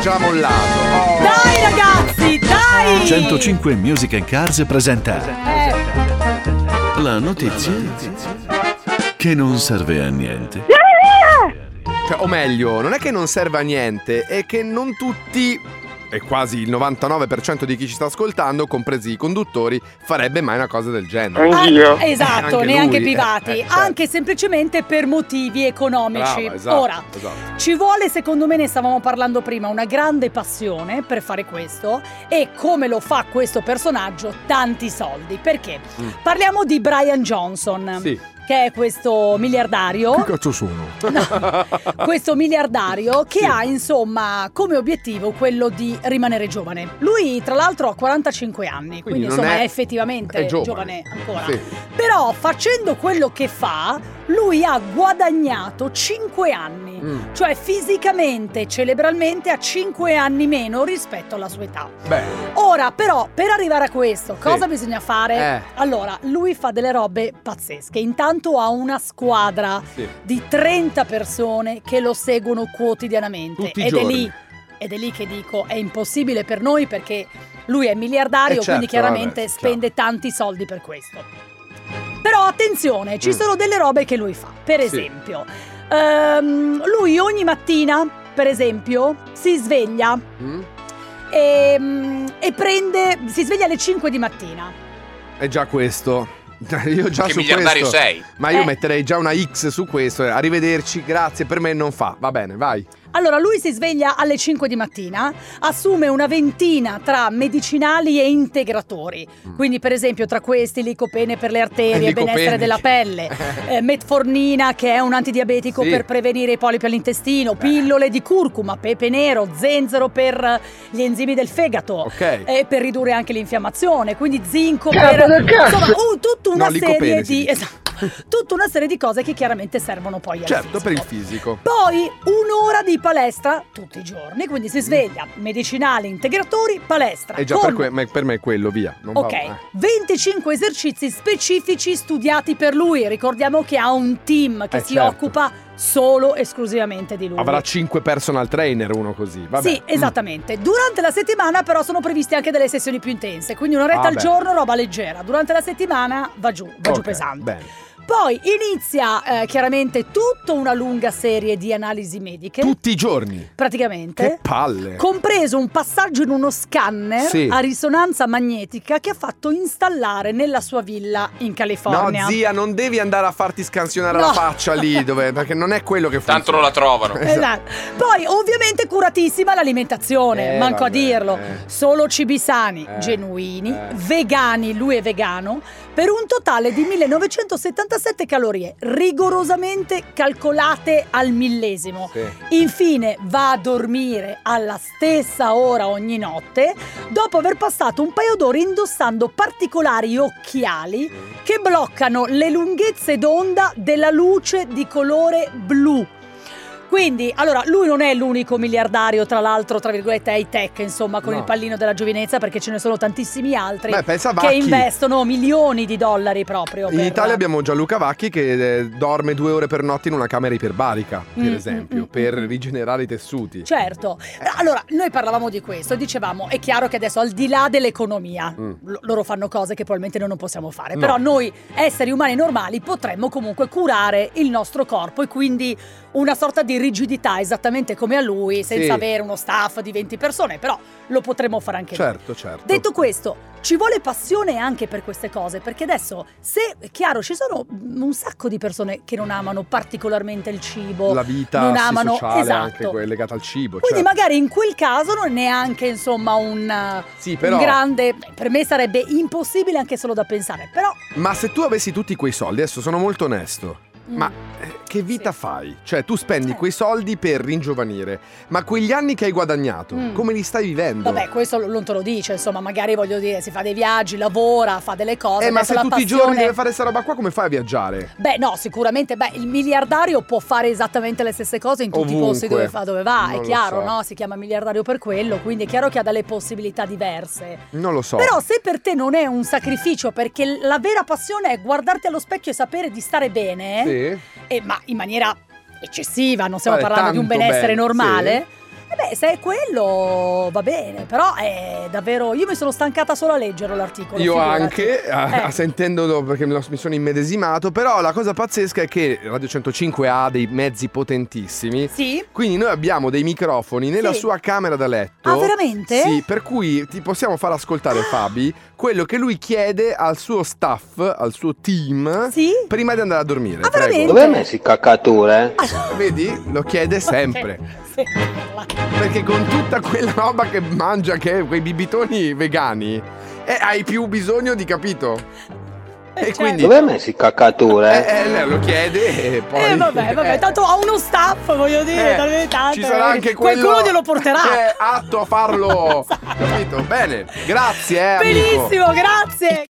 già mollato. Oh. Dai ragazzi, dai! 105 Music and Cars presenta Eh, la notizia che non serve a niente. Cioè, o meglio, non è che non serve a niente, è che non tutti, e quasi il 99% di chi ci sta ascoltando, compresi i conduttori, farebbe mai una cosa del genere. ah, esatto, Anche neanche lui, privati, eh, eh, certo. anche semplicemente per motivi economici. Brava, esatto, Ora, esatto. ci vuole, secondo me, ne stavamo parlando prima, una grande passione per fare questo e come lo fa questo personaggio, tanti soldi. Perché? Mm. Parliamo di Brian Johnson. Sì. Che è questo miliardario. cazzo sono? questo miliardario che Sì. ha insomma come obiettivo quello di rimanere giovane. Lui tra l'altro ha 45 anni, quindi, non insomma è, è- effettivamente è giovane. ancora. Sì. Però facendo quello che fa, lui ha guadagnato 5 anni, Mm. cioè fisicamente, cerebralmente ha 5 anni meno rispetto alla sua età. Beh, Ora, però, per arrivare a questo, cosa bisogna fare? Eh. Allora, lui fa delle robe pazzesche. Intanto ha una squadra sì. di 30 persone che lo seguono quotidianamente. Tutti ed è lì. Ed è lì che dico, è impossibile per noi perché lui è miliardario, Eh, quindi certo, chiaramente vabbè, spende tanti soldi per questo. Però attenzione, ci Mm. sono delle robe che lui fa. Per Sì. esempio, ehm, lui ogni mattina, per esempio, si sveglia Mm? e, mm, e prende, si sveglia alle 5 di mattina. È già questo. Io già Che su miliardario questo. sei? Ma io Eh. metterei già una X su questo. Arrivederci, grazie. Per me non fa. Va bene, vai. Allora, lui si sveglia alle 5 di mattina, assume una ventina tra medicinali e integratori. Mm. Quindi, per esempio, tra questi licopene per le arterie, Licopene, benessere della pelle, eh, metfornina che è un antidiabetico Sì. per prevenire i polipi all'intestino, pillole di curcuma, pepe nero, zenzero per gli enzimi del fegato. Ok. E per ridurre anche l'infiammazione, quindi zinco per insomma, uh, tutta una No, serie di esatto, tutta una serie di cose che chiaramente servono poi al Certo, per il fisico. Poi un'ora di palestra tutti i giorni, quindi si sveglia, medicinali, integratori, palestra. È già con- per, que- ma per me è quello, via. Non va- Ok, eh. 25 esercizi specifici studiati per lui. Ricordiamo che ha un team che Eh, si certo. occupa solo esclusivamente di lui. Avrà 5 personal trainer uno così. Vabbè. Sì, esattamente. Durante la settimana però sono previste anche delle sessioni più intense, quindi un'oretta Ah, al beh. giorno, roba leggera. Durante la settimana va giù, va giù Ok, pesante. Bene. Poi inizia eh, chiaramente tutta una lunga serie di analisi mediche, Tutti i giorni. praticamente. Che palle. Compreso un passaggio in uno scanner Sì. a risonanza magnetica che ha fatto installare nella sua villa in California. No, zia, non devi andare a farti scansionare No. la faccia lì, dove, perché non è quello che funziona. Tanto non la trovano. Esatto. Poi, ovviamente, curatissima l'alimentazione, Eh, manco a vabbè, dirlo. eh. Solo cibi sani, Eh, genuini, eh. vegani, lui è vegano, per un totale di 1977 calorie, rigorosamente calcolate al millesimo. Sì. Infine va a dormire alla stessa ora ogni notte dopo aver passato un paio d'ore indossando particolari occhiali che bloccano le lunghezze d'onda della luce di colore blu. Quindi, allora, lui non è l'unico miliardario, tra l'altro, tra virgolette, high tech, insomma, con No. il pallino della giovinezza, perché ce ne sono tantissimi altri Beh, pensa che investono milioni di dollari proprio. In per- Italia abbiamo Gianluca Vacchi che eh, dorme due ore per notte in una camera iperbarica, per Mm, esempio, mm, mm, per mm. rigenerare i tessuti. Certo, allora noi parlavamo di questo, dicevamo è chiaro che adesso al di là dell'economia Mm. lo- loro fanno cose che probabilmente noi non possiamo fare, No. però noi esseri umani normali potremmo comunque curare il nostro corpo e quindi una sorta di rigidità esattamente come a lui senza Sì. avere uno staff di 20 persone, però lo potremmo fare anche noi. Certo, certo. Detto questo, ci vuole passione anche per queste cose, perché adesso, se è chiaro, ci sono un sacco di persone che non amano particolarmente il cibo, la vita non amano sociale esatto. anche legata al cibo. Quindi certo. magari in quel caso non è neanche insomma un, Sì, un però. grande... Per me sarebbe impossibile anche solo da pensare, però... Ma se tu avessi tutti quei soldi, adesso sono molto onesto. mm, Ma eh, che vita fai? Cioè, tu spendi Eh. quei soldi per ringiovanire, ma quegli anni che hai guadagnato, Mm. come li stai vivendo? Vabbè, questo non te lo dice, insomma, magari voglio dire, si fa dei viaggi, lavora, fa delle cose. eh, ma se tutti i passione- giorni deve fare sta roba qua, come fai a viaggiare? Beh, no, sicuramente, beh, il miliardario può fare esattamente le stesse cose in tutti i posti Ovunque. dove, fa, dove va, Non è chiaro, so. no? Si chiama miliardario per quello, quindi è chiaro che ha delle possibilità diverse. Non lo so. Però se per te non è un sacrificio, perché la vera passione è guardarti allo specchio e sapere di stare bene, Sì? e- ma in maniera eccessiva, non stiamo Eh, parlando di un tanto benessere bene, normale. Vabbè, se è quello va bene, però è davvero. Io mi sono stancata solo a leggerlo l'articolo. Io figurati. anche, a- Eh. sentendolo perché mi sono immedesimato, però la cosa pazzesca è che Radio 105 ha dei mezzi potentissimi. Sì? Quindi noi abbiamo dei microfoni nella Sì. sua camera da letto. Ah, veramente? Sì, per cui ti possiamo far ascoltare Fabi quello che lui chiede al suo staff, al suo team, Sì? prima di andare a dormire. Ah, prego. veramente? Dove hai messo i caccature? Vedi? Lo chiede sempre. Sì. Perché con tutta quella roba che mangia, che quei bibitoni vegani, eh, hai più bisogno di capito. E certo. quindi Dove hai messo i eh, caccature? eh, lei lo chiede e poi. Eh vabbè, vabbè, eh, tanto ha uno staff, voglio dire, eh, talmente tanto. Ci sarà anche quello. Qualcuno glielo porterà. È atto a farlo. Esatto. Capito? Bene. Grazie, eh, amico. Benissimo, grazie.